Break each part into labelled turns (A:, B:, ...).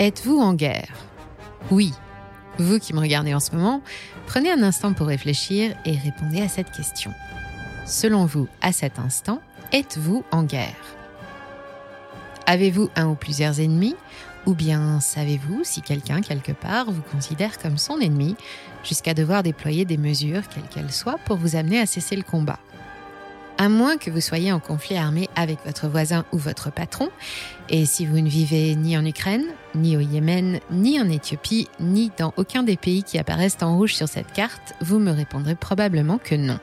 A: Êtes-vous en guerre? Oui. Vous qui me regardez en ce moment, prenez un instant pour réfléchir et répondez à cette question. Selon vous, à cet instant, êtes-vous en guerre? Avez-vous un ou plusieurs ennemis? Ou bien savez-vous si quelqu'un, quelque part, vous considère comme son ennemi, jusqu'à devoir déployer des mesures, quelles qu'elles soient, pour vous amener à cesser le combat? À moins que vous soyez en conflit armé avec votre voisin ou votre patron, et si vous ne vivez ni en Ukraine, ni au Yémen, ni en Éthiopie, ni dans aucun des pays qui apparaissent en rouge sur cette carte, vous me répondrez probablement que non.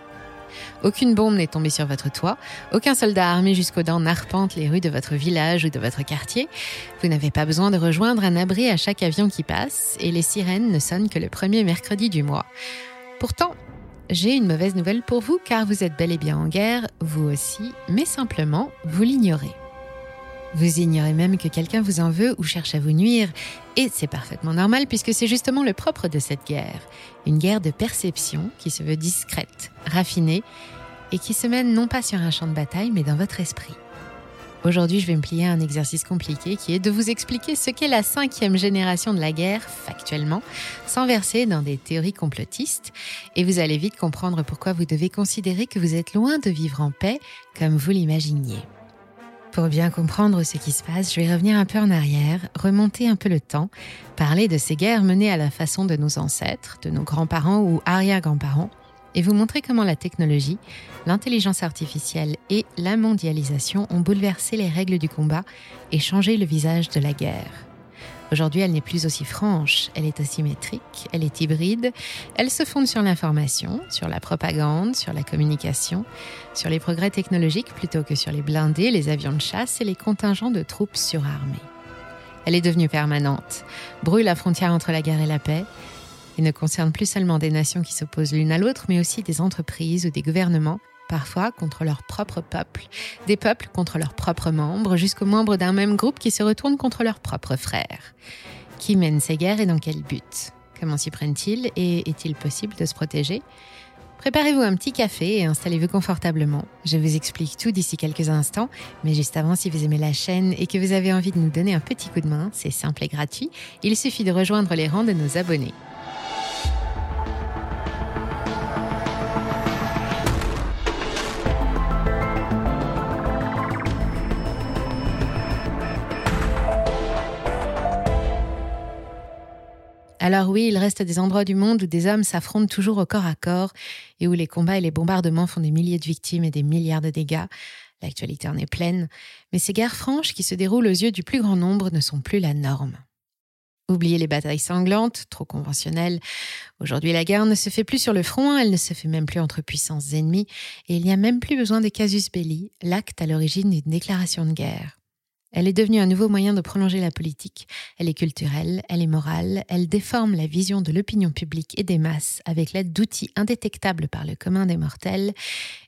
A: Aucune bombe n'est tombée sur votre toit, aucun soldat armé jusqu'aux dents n'arpente les rues de votre village ou de votre quartier, vous n'avez pas besoin de rejoindre un abri à chaque avion qui passe, et les sirènes ne sonnent que le premier mercredi du mois. Pourtant, j'ai une mauvaise nouvelle pour vous car vous êtes bel et bien en guerre, vous aussi, mais simplement, vous l'ignorez. Vous ignorez même que quelqu'un vous en veut ou cherche à vous nuire, et c'est parfaitement normal puisque c'est justement le propre de cette guerre, une guerre de perception qui se veut discrète, raffinée, et qui se mène non pas sur un champ de bataille mais dans votre esprit. Aujourd'hui, je vais me plier à un exercice compliqué qui est de vous expliquer ce qu'est la cinquième génération de la guerre, factuellement, sans verser dans des théories complotistes, et vous allez vite comprendre pourquoi vous devez considérer que vous êtes loin de vivre en paix comme vous l'imaginiez. Pour bien comprendre ce qui se passe, je vais revenir un peu en arrière, remonter un peu le temps, parler de ces guerres menées à la façon de nos ancêtres, de nos grands-parents ou arrière-grands-parents, et vous montrer comment la technologie, l'intelligence artificielle et la mondialisation ont bouleversé les règles du combat et changé le visage de la guerre. Aujourd'hui, elle n'est plus aussi franche, elle est asymétrique, elle est hybride, elle se fonde sur l'information, sur la propagande, sur la communication, sur les progrès technologiques plutôt que sur les blindés, les avions de chasse et les contingents de troupes surarmées. Elle est devenue permanente, brûle la frontière entre la guerre et la paix, et ne concerne plus seulement des nations qui s'opposent l'une à l'autre, mais aussi des entreprises ou des gouvernements, parfois contre leur propre peuple, des peuples contre leurs propres membres, jusqu'aux membres d'un même groupe qui se retournent contre leurs propres frères. Qui mène ces guerres et dans quel but? Comment s'y prennent-ils et est-il possible de se protéger? Préparez-vous un petit café et installez-vous confortablement. Je vous explique tout d'ici quelques instants, mais juste avant, si vous aimez la chaîne et que vous avez envie de nous donner un petit coup de main, c'est simple et gratuit, il suffit de rejoindre les rangs de nos abonnés. Alors oui, il reste des endroits du monde où des hommes s'affrontent toujours au corps à corps et où les combats et les bombardements font des milliers de victimes et des milliards de dégâts. L'actualité en est pleine, mais ces guerres franches qui se déroulent aux yeux du plus grand nombre ne sont plus la norme. Oubliez les batailles sanglantes, trop conventionnelles. Aujourd'hui, la guerre ne se fait plus sur le front, elle ne se fait même plus entre puissances ennemies, et il n'y a même plus besoin de casus belli, l'acte à l'origine d'une déclaration de guerre. Elle est devenue un nouveau moyen de prolonger la politique. Elle est culturelle, elle est morale, elle déforme la vision de l'opinion publique et des masses avec l'aide d'outils indétectables par le commun des mortels,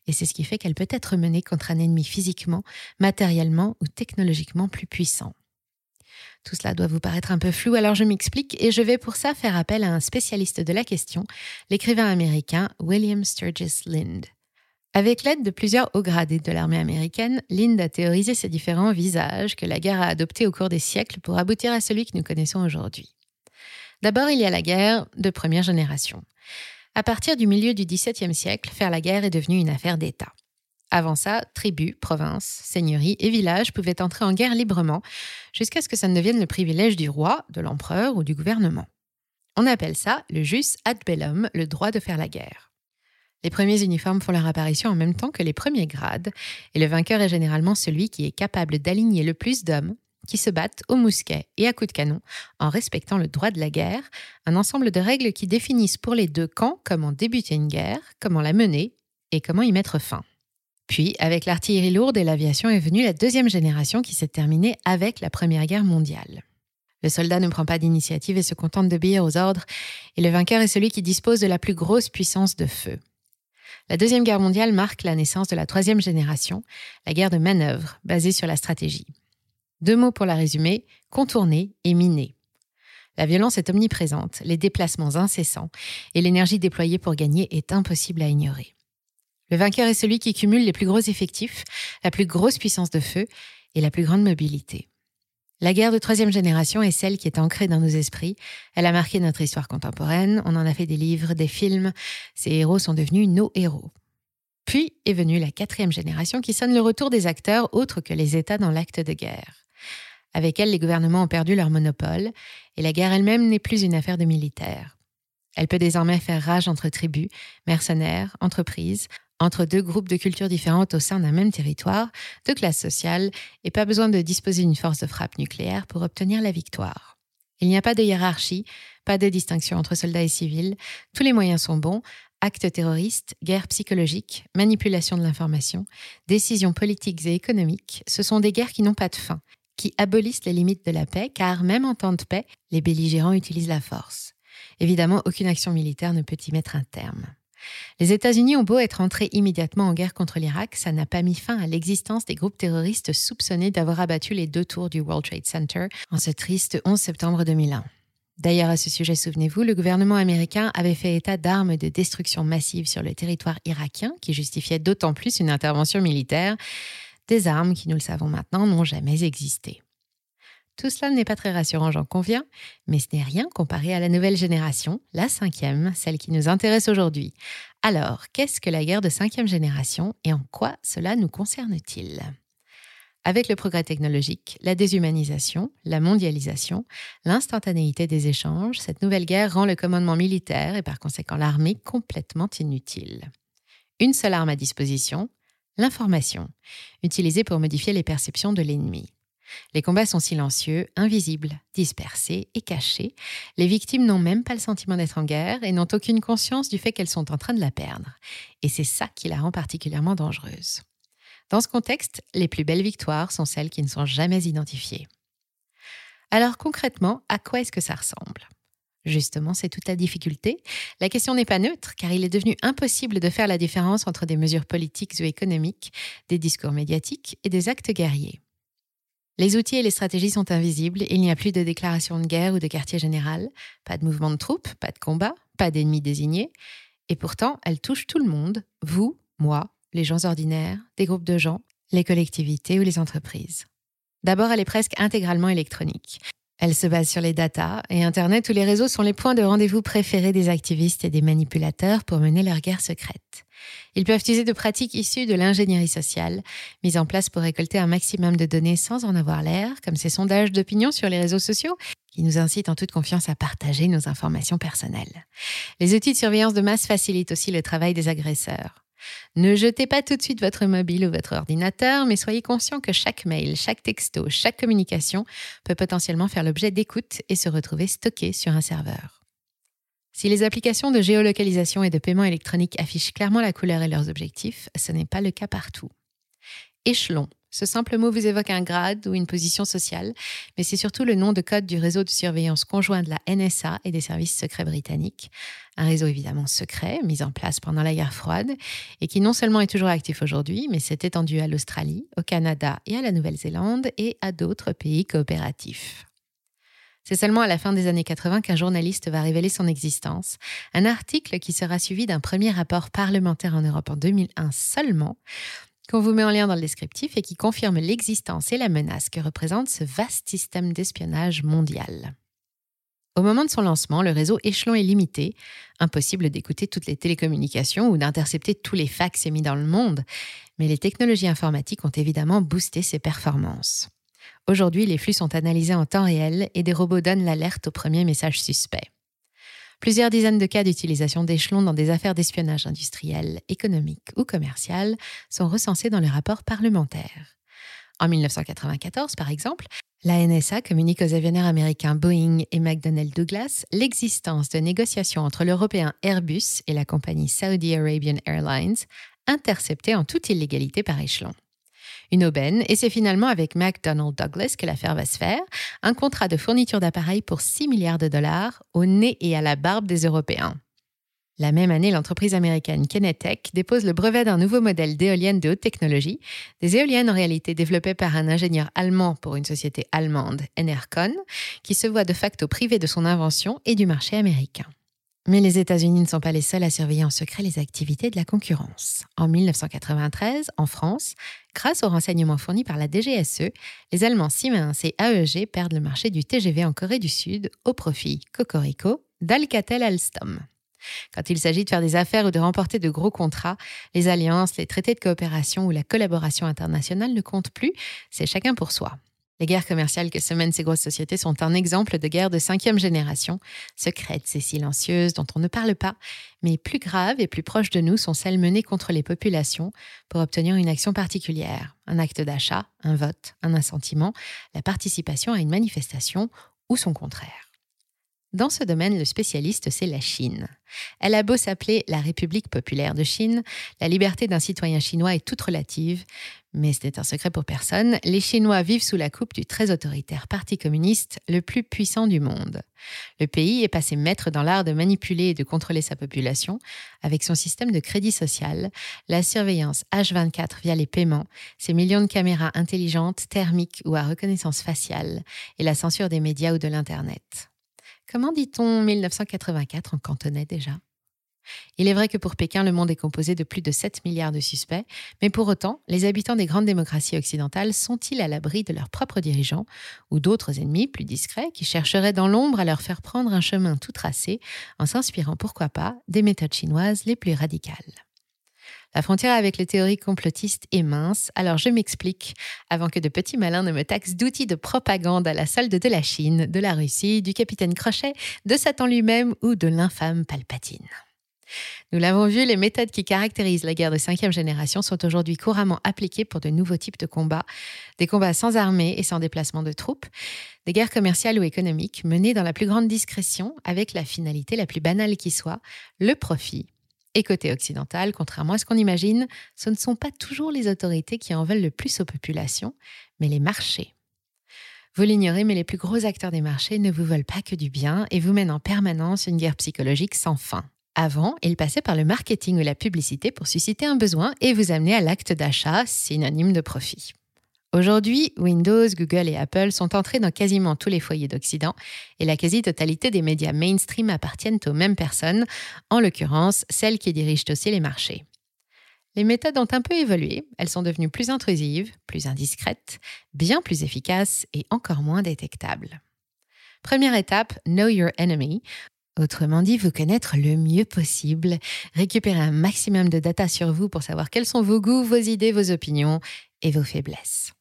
A: et c'est ce qui fait qu'elle peut être menée contre un ennemi physiquement, matériellement ou technologiquement plus puissant. Tout cela doit vous paraître un peu flou, alors je m'explique et je vais pour ça faire appel à un spécialiste de la question, l'écrivain américain William Sturgis Lind. Avec l'aide de plusieurs hauts gradés de l'armée américaine, Lind a théorisé ces différents visages que la guerre a adoptés au cours des siècles pour aboutir à celui que nous connaissons aujourd'hui. D'abord, il y a la guerre de première génération. À partir du milieu du XVIIe siècle, faire la guerre est devenu une affaire d'État. Avant ça, tribus, provinces, seigneuries et villages pouvaient entrer en guerre librement, jusqu'à ce que ça ne devienne le privilège du roi, de l'empereur ou du gouvernement. On appelle ça le jus ad bellum, le droit de faire la guerre. Les premiers uniformes font leur apparition en même temps que les premiers grades, et le vainqueur est généralement celui qui est capable d'aligner le plus d'hommes qui se battent au mousquet et à coups de canon en respectant le droit de la guerre, un ensemble de règles qui définissent pour les deux camps comment débuter une guerre, comment la mener et comment y mettre fin. Puis, avec l'artillerie lourde et l'aviation est venue la deuxième génération qui s'est terminée avec la Première Guerre mondiale. Le soldat ne prend pas d'initiative et se contente d'obéir aux ordres, et le vainqueur est celui qui dispose de la plus grosse puissance de feu. La Deuxième Guerre mondiale marque la naissance de la troisième génération, la guerre de manœuvre, basée sur la stratégie. Deux mots pour la résumer, contourner et miner. La violence est omniprésente, les déplacements incessants, et l'énergie déployée pour gagner est impossible à ignorer. Le vainqueur est celui qui cumule les plus gros effectifs, la plus grosse puissance de feu et la plus grande mobilité. La guerre de troisième génération est celle qui est ancrée dans nos esprits. Elle a marqué notre histoire contemporaine, on en a fait des livres, des films, ces héros sont devenus nos héros. Puis est venue la quatrième génération qui sonne le retour des acteurs autres que les États dans l'acte de guerre. Avec elle, les gouvernements ont perdu leur monopole et la guerre elle-même n'est plus une affaire de militaires. Elle peut désormais faire rage entre tribus, mercenaires, entreprises, entre deux groupes de cultures différentes au sein d'un même territoire, de classe sociale, et pas besoin de disposer d'une force de frappe nucléaire pour obtenir la victoire. Il n'y a pas de hiérarchie, pas de distinction entre soldats et civils, tous les moyens sont bons, actes terroristes, guerres psychologiques, manipulation de l'information, décisions politiques et économiques, ce sont des guerres qui n'ont pas de fin, qui abolissent les limites de la paix, car même en temps de paix, les belligérants utilisent la force. Évidemment, aucune action militaire ne peut y mettre un terme. Les États-Unis ont beau être entrés immédiatement en guerre contre l'Irak, ça n'a pas mis fin à l'existence des groupes terroristes soupçonnés d'avoir abattu les deux tours du World Trade Center en ce triste 11 septembre 2001. D'ailleurs, à ce sujet, souvenez-vous, le gouvernement américain avait fait état d'armes de destruction massive sur le territoire irakien, qui justifiait d'autant plus une intervention militaire, des armes qui, nous le savons maintenant, n'ont jamais existé. Tout cela n'est pas très rassurant, j'en conviens, mais ce n'est rien comparé à la nouvelle génération, la cinquième, celle qui nous intéresse aujourd'hui. Alors, qu'est-ce que la guerre de cinquième génération et en quoi cela nous concerne-t-il? Avec le progrès technologique, la déshumanisation, la mondialisation, l'instantanéité des échanges, cette nouvelle guerre rend le commandement militaire et par conséquent l'armée complètement inutile. Une seule arme à disposition, l'information, utilisée pour modifier les perceptions de l'ennemi. Les combats sont silencieux, invisibles, dispersés et cachés. Les victimes n'ont même pas le sentiment d'être en guerre et n'ont aucune conscience du fait qu'elles sont en train de la perdre. Et c'est ça qui la rend particulièrement dangereuse. Dans ce contexte, les plus belles victoires sont celles qui ne sont jamais identifiées. Alors concrètement, à quoi est-ce que ça ressemble? Justement, c'est toute la difficulté. La question n'est pas neutre, car il est devenu impossible de faire la différence entre des mesures politiques ou économiques, des discours médiatiques et des actes guerriers. Les outils et les stratégies sont invisibles, il n'y a plus de déclaration de guerre ou de quartier général, pas de mouvement de troupes, pas de combat, pas d'ennemis désignés, et pourtant elles touchent tout le monde, vous, moi, les gens ordinaires, des groupes de gens, les collectivités ou les entreprises. D'abord, elle est presque intégralement électronique. Elle se base sur les datas et Internet où les réseaux sont les points de rendez-vous préférés des activistes et des manipulateurs pour mener leur guerre secrète. Ils peuvent user de pratiques issues de l'ingénierie sociale, mises en place pour récolter un maximum de données sans en avoir l'air, comme ces sondages d'opinion sur les réseaux sociaux, qui nous incitent en toute confiance à partager nos informations personnelles. Les outils de surveillance de masse facilitent aussi le travail des agresseurs. Ne jetez pas tout de suite votre mobile ou votre ordinateur, mais soyez conscient que chaque mail, chaque texto, chaque communication peut potentiellement faire l'objet d'écoute et se retrouver stocké sur un serveur. Si les applications de géolocalisation et de paiement électronique affichent clairement la couleur et leurs objectifs, ce n'est pas le cas partout. Échelon. Ce simple mot vous évoque un grade ou une position sociale, mais c'est surtout le nom de code du réseau de surveillance conjoint de la NSA et des services secrets britanniques. Un réseau évidemment secret, mis en place pendant la guerre froide, et qui non seulement est toujours actif aujourd'hui, mais s'est étendu à l'Australie, au Canada et à la Nouvelle-Zélande et à d'autres pays coopératifs. C'est seulement à la fin des années 80 qu'un journaliste va révéler son existence, un article qui sera suivi d'un premier rapport parlementaire en Europe en 2001 seulement, qu'on vous met en lien dans le descriptif et qui confirme l'existence et la menace que représente ce vaste système d'espionnage mondial. Au moment de son lancement, le réseau Échelon est limité, impossible d'écouter toutes les télécommunications ou d'intercepter tous les fax émis dans le monde, mais les technologies informatiques ont évidemment boosté ses performances. Aujourd'hui, les flux sont analysés en temps réel et des robots donnent l'alerte aux premiers messages suspects. Plusieurs dizaines de cas d'utilisation d'échelons dans des affaires d'espionnage industriel, économique ou commercial sont recensés dans les rapports parlementaires. En 1994, par exemple, la NSA communique aux avionneurs américains Boeing et McDonnell Douglas l'existence de négociations entre l'européen Airbus et la compagnie Saudi Arabian Airlines, interceptées en toute illégalité par échelon une aubaine, et c'est finalement avec McDonnell Douglas que l'affaire va se faire, un contrat de fourniture d'appareils pour 6 milliards de dollars au nez et à la barbe des Européens. La même année, l'entreprise américaine Kenetech dépose le brevet d'un nouveau modèle d'éoliennes de haute technologie, des éoliennes en réalité développées par un ingénieur allemand pour une société allemande, Enercon, qui se voit de facto privé de son invention et du marché américain. Mais les États-Unis ne sont pas les seuls à surveiller en secret les activités de la concurrence. En 1993, en France, grâce aux renseignements fournis par la DGSE, les Allemands Siemens et AEG perdent le marché du TGV en Corée du Sud au profit, Cocorico, d'Alcatel-Alstom. Quand il s'agit de faire des affaires ou de remporter de gros contrats, les alliances, les traités de coopération ou la collaboration internationale ne comptent plus, c'est chacun pour soi. Les guerres commerciales que se mènent ces grosses sociétés sont un exemple de guerre de cinquième génération, secrètes et silencieuses dont on ne parle pas, mais plus graves et plus proches de nous sont celles menées contre les populations pour obtenir une action particulière, un acte d'achat, un vote, un assentiment, la participation à une manifestation ou son contraire. Dans ce domaine, le spécialiste, c'est la Chine. Elle a beau s'appeler la République populaire de Chine, la liberté d'un citoyen chinois est toute relative, mais ce n'est un secret pour personne, les Chinois vivent sous la coupe du très autoritaire Parti communiste, le plus puissant du monde. Le pays est passé maître dans l'art de manipuler et de contrôler sa population avec son système de crédit social, la surveillance H24 via les paiements, ses millions de caméras intelligentes, thermiques ou à reconnaissance faciale, et la censure des médias ou de l'Internet. Comment dit-on 1984 en cantonais déjà? Il est vrai que pour Pékin, le monde est composé de plus de 7 milliards de suspects, mais pour autant, les habitants des grandes démocraties occidentales sont-ils à l'abri de leurs propres dirigeants ou d'autres ennemis plus discrets qui chercheraient dans l'ombre à leur faire prendre un chemin tout tracé en s'inspirant, pourquoi pas, des méthodes chinoises les plus radicales? La frontière avec les théories complotistes est mince, alors je m'explique avant que de petits malins ne me taxent d'outils de propagande à la solde de la Chine, de la Russie, du capitaine Crochet, de Satan lui-même ou de l'infâme Palpatine. Nous l'avons vu, les méthodes qui caractérisent la guerre de cinquième génération sont aujourd'hui couramment appliquées pour de nouveaux types de combats, des combats sans armée et sans déplacement de troupes, des guerres commerciales ou économiques menées dans la plus grande discrétion avec la finalité la plus banale qui soit, le profit et côté occidental, contrairement à ce qu'on imagine, ce ne sont pas toujours les autorités qui en veulent le plus aux populations, mais les marchés. Vous l'ignorez, mais les plus gros acteurs des marchés ne vous veulent pas que du bien et vous mènent en permanence une guerre psychologique sans fin. Avant, ils passaient par le marketing ou la publicité pour susciter un besoin et vous amener à l'acte d'achat, synonyme de profit. Aujourd'hui, Windows, Google et Apple sont entrés dans quasiment tous les foyers d'Occident et la quasi-totalité des médias mainstream appartiennent aux mêmes personnes, en l'occurrence celles qui dirigent aussi les marchés. Les méthodes ont un peu évolué, elles sont devenues plus intrusives, plus indiscrètes, bien plus efficaces et encore moins détectables. Première étape, Know Your Enemy. Autrement dit, vous connaître le mieux possible, récupérer un maximum de data sur vous pour savoir quels sont vos goûts, vos idées, vos opinions et vos faiblesses.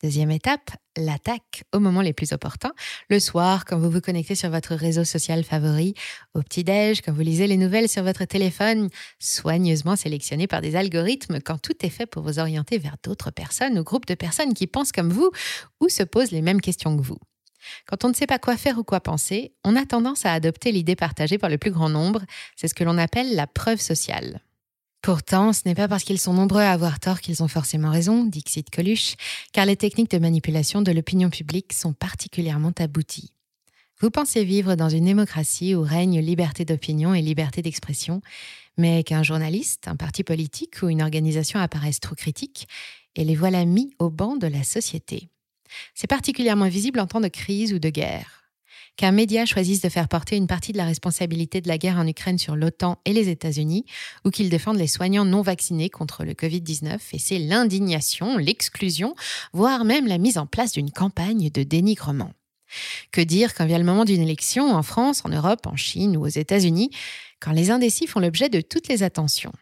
A: Deuxième étape, l'attaque au moment les plus opportuns. Le soir, quand vous vous connectez sur votre réseau social favori, au petit-déj, quand vous lisez les nouvelles sur votre téléphone, soigneusement sélectionné par des algorithmes, quand tout est fait pour vous orienter vers d'autres personnes ou groupes de personnes qui pensent comme vous ou se posent les mêmes questions que vous. Quand on ne sait pas quoi faire ou quoi penser, on a tendance à adopter l'idée partagée par le plus grand nombre. C'est ce que l'on appelle la preuve sociale. Pourtant, ce n'est pas parce qu'ils sont nombreux à avoir tort qu'ils ont forcément raison, dit Xit Coluche, car les techniques de manipulation de l'opinion publique sont particulièrement abouties. Vous pensez vivre dans une démocratie où règne liberté d'opinion et liberté d'expression, mais qu'un journaliste, un parti politique ou une organisation apparaissent trop critiques, et les voilà mis au banc de la société. C'est particulièrement visible en temps de crise ou de guerre qu'un média choisisse de faire porter une partie de la responsabilité de la guerre en Ukraine sur l'OTAN et les États-Unis, ou qu'ils défendent les soignants non vaccinés contre le Covid-19, et c'est l'indignation, l'exclusion, voire même la mise en place d'une campagne de dénigrement. Que dire quand vient le moment d'une élection en France, en Europe, en Chine ou aux États-Unis, quand les indécis font l'objet de toutes les attentions?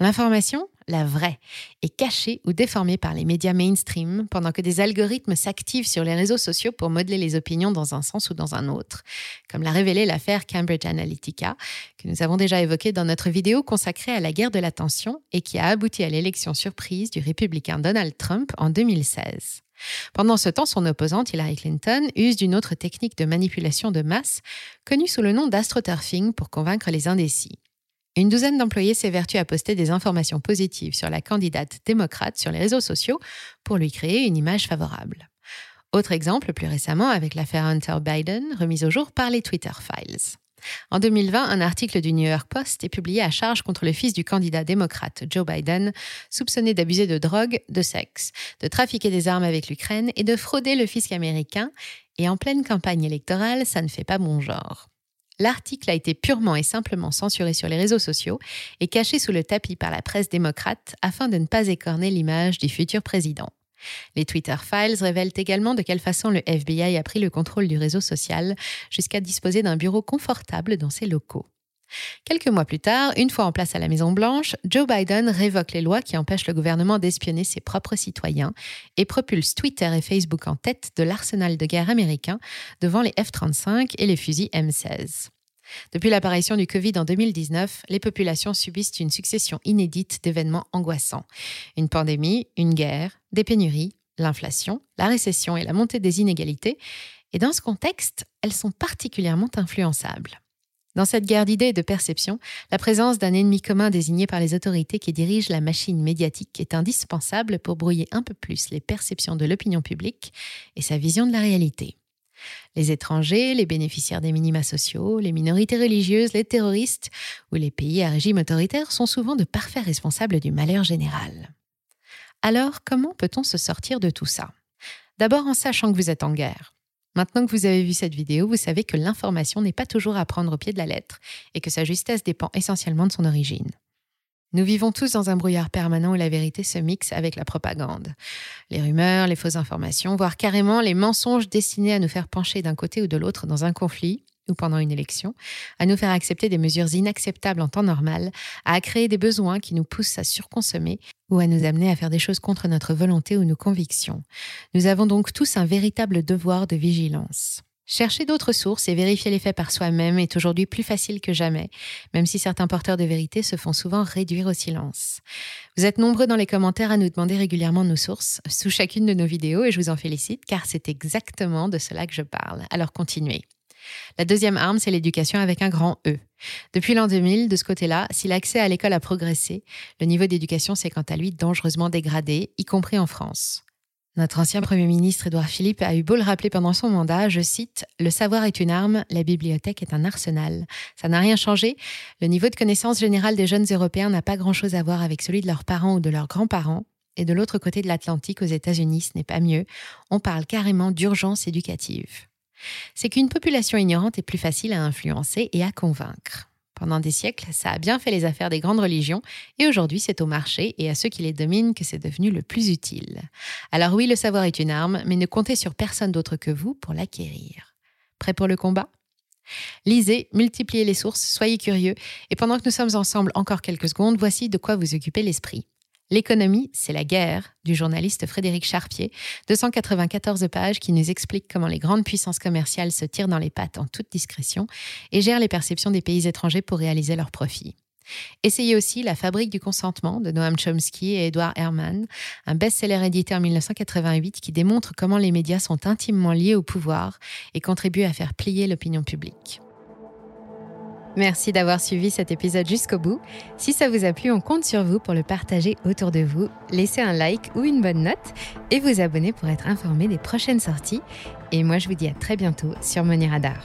A: L'information, la vraie, est cachée ou déformée par les médias mainstream pendant que des algorithmes s'activent sur les réseaux sociaux pour modeler les opinions dans un sens ou dans un autre, comme l'a révélé l'affaire Cambridge Analytica, que nous avons déjà évoquée dans notre vidéo consacrée à la guerre de l'attention et qui a abouti à l'élection surprise du républicain Donald Trump en 2016. Pendant ce temps, son opposante Hillary Clinton use d'une autre technique de manipulation de masse, connue sous le nom d'astroturfing pour convaincre les indécis. Une douzaine d'employés s'évertuent à poster des informations positives sur la candidate démocrate sur les réseaux sociaux pour lui créer une image favorable. Autre exemple, plus récemment, avec l'affaire Hunter Biden, remise au jour par les Twitter Files. En 2020, un article du New York Post est publié à charge contre le fils du candidat démocrate Joe Biden, soupçonné d'abuser de drogue, de sexe, de trafiquer des armes avec l'Ukraine et de frauder le fisc américain. Et en pleine campagne électorale, ça ne fait pas bon genre. L'article a été purement et simplement censuré sur les réseaux sociaux et caché sous le tapis par la presse démocrate afin de ne pas écorner l'image du futur président. Les Twitter Files révèlent également de quelle façon le FBI a pris le contrôle du réseau social jusqu'à disposer d'un bureau confortable dans ses locaux. Quelques mois plus tard, une fois en place à la Maison-Blanche, Joe Biden révoque les lois qui empêchent le gouvernement d'espionner ses propres citoyens et propulse Twitter et Facebook en tête de l'arsenal de guerre américain devant les F-35 et les fusils M16. Depuis l'apparition du Covid en 2019, les populations subissent une succession inédite d'événements angoissants. Une pandémie, une guerre, des pénuries, l'inflation, la récession et la montée des inégalités. Et dans ce contexte, elles sont particulièrement influençables. Dans cette guerre d'idées et de perception, la présence d'un ennemi commun désigné par les autorités qui dirigent la machine médiatique est indispensable pour brouiller un peu plus les perceptions de l'opinion publique et sa vision de la réalité. Les étrangers, les bénéficiaires des minima sociaux, les minorités religieuses, les terroristes ou les pays à régime autoritaire sont souvent de parfaits responsables du malheur général. Alors, comment peut-on se sortir de tout ça? D'abord en sachant que vous êtes en guerre. Maintenant que vous avez vu cette vidéo, vous savez que l'information n'est pas toujours à prendre au pied de la lettre et que sa justesse dépend essentiellement de son origine. Nous vivons tous dans un brouillard permanent où la vérité se mixe avec la propagande. Les rumeurs, les fausses informations, voire carrément les mensonges destinés à nous faire pencher d'un côté ou de l'autre dans un conflit ou pendant une élection, à nous faire accepter des mesures inacceptables en temps normal, à créer des besoins qui nous poussent à surconsommer ou à nous amener à faire des choses contre notre volonté ou nos convictions. Nous avons donc tous un véritable devoir de vigilance. Chercher d'autres sources et vérifier les faits par soi-même est aujourd'hui plus facile que jamais, même si certains porteurs de vérité se font souvent réduire au silence. Vous êtes nombreux dans les commentaires à nous demander régulièrement nos sources sous chacune de nos vidéos et je vous en félicite car c'est exactement de cela que je parle. Alors continuez. La deuxième arme, c'est l'éducation avec un grand E. Depuis l'an 2000, de ce côté-là, si l'accès à l'école a progressé, le niveau d'éducation s'est quant à lui dangereusement dégradé, y compris en France. Notre ancien Premier ministre Édouard Philippe a eu beau le rappeler pendant son mandat, je cite, Le savoir est une arme, la bibliothèque est un arsenal. Ça n'a rien changé. Le niveau de connaissance générale des jeunes Européens n'a pas grand-chose à voir avec celui de leurs parents ou de leurs grands-parents. Et de l'autre côté de l'Atlantique, aux États-Unis, ce n'est pas mieux. On parle carrément d'urgence éducative. C'est qu'une population ignorante est plus facile à influencer et à convaincre. Pendant des siècles, ça a bien fait les affaires des grandes religions, et aujourd'hui c'est au marché et à ceux qui les dominent que c'est devenu le plus utile. Alors oui, le savoir est une arme, mais ne comptez sur personne d'autre que vous pour l'acquérir. Prêt pour le combat? Lisez, multipliez les sources, soyez curieux, et pendant que nous sommes ensemble encore quelques secondes, voici de quoi vous occuper l'esprit. L'économie, c'est la guerre du journaliste Frédéric Charpier, 294 pages qui nous explique comment les grandes puissances commerciales se tirent dans les pattes en toute discrétion et gèrent les perceptions des pays étrangers pour réaliser leurs profits. Essayez aussi La fabrique du consentement de Noam Chomsky et Edward Herman, un best-seller édité en 1988 qui démontre comment les médias sont intimement liés au pouvoir et contribuent à faire plier l'opinion publique. Merci d'avoir suivi cet épisode jusqu'au bout. Si ça vous a plu, on compte sur vous pour le partager autour de vous. Laissez un like ou une bonne note et vous abonner pour être informé des prochaines sorties. Et moi, je vous dis à très bientôt sur Money Radar.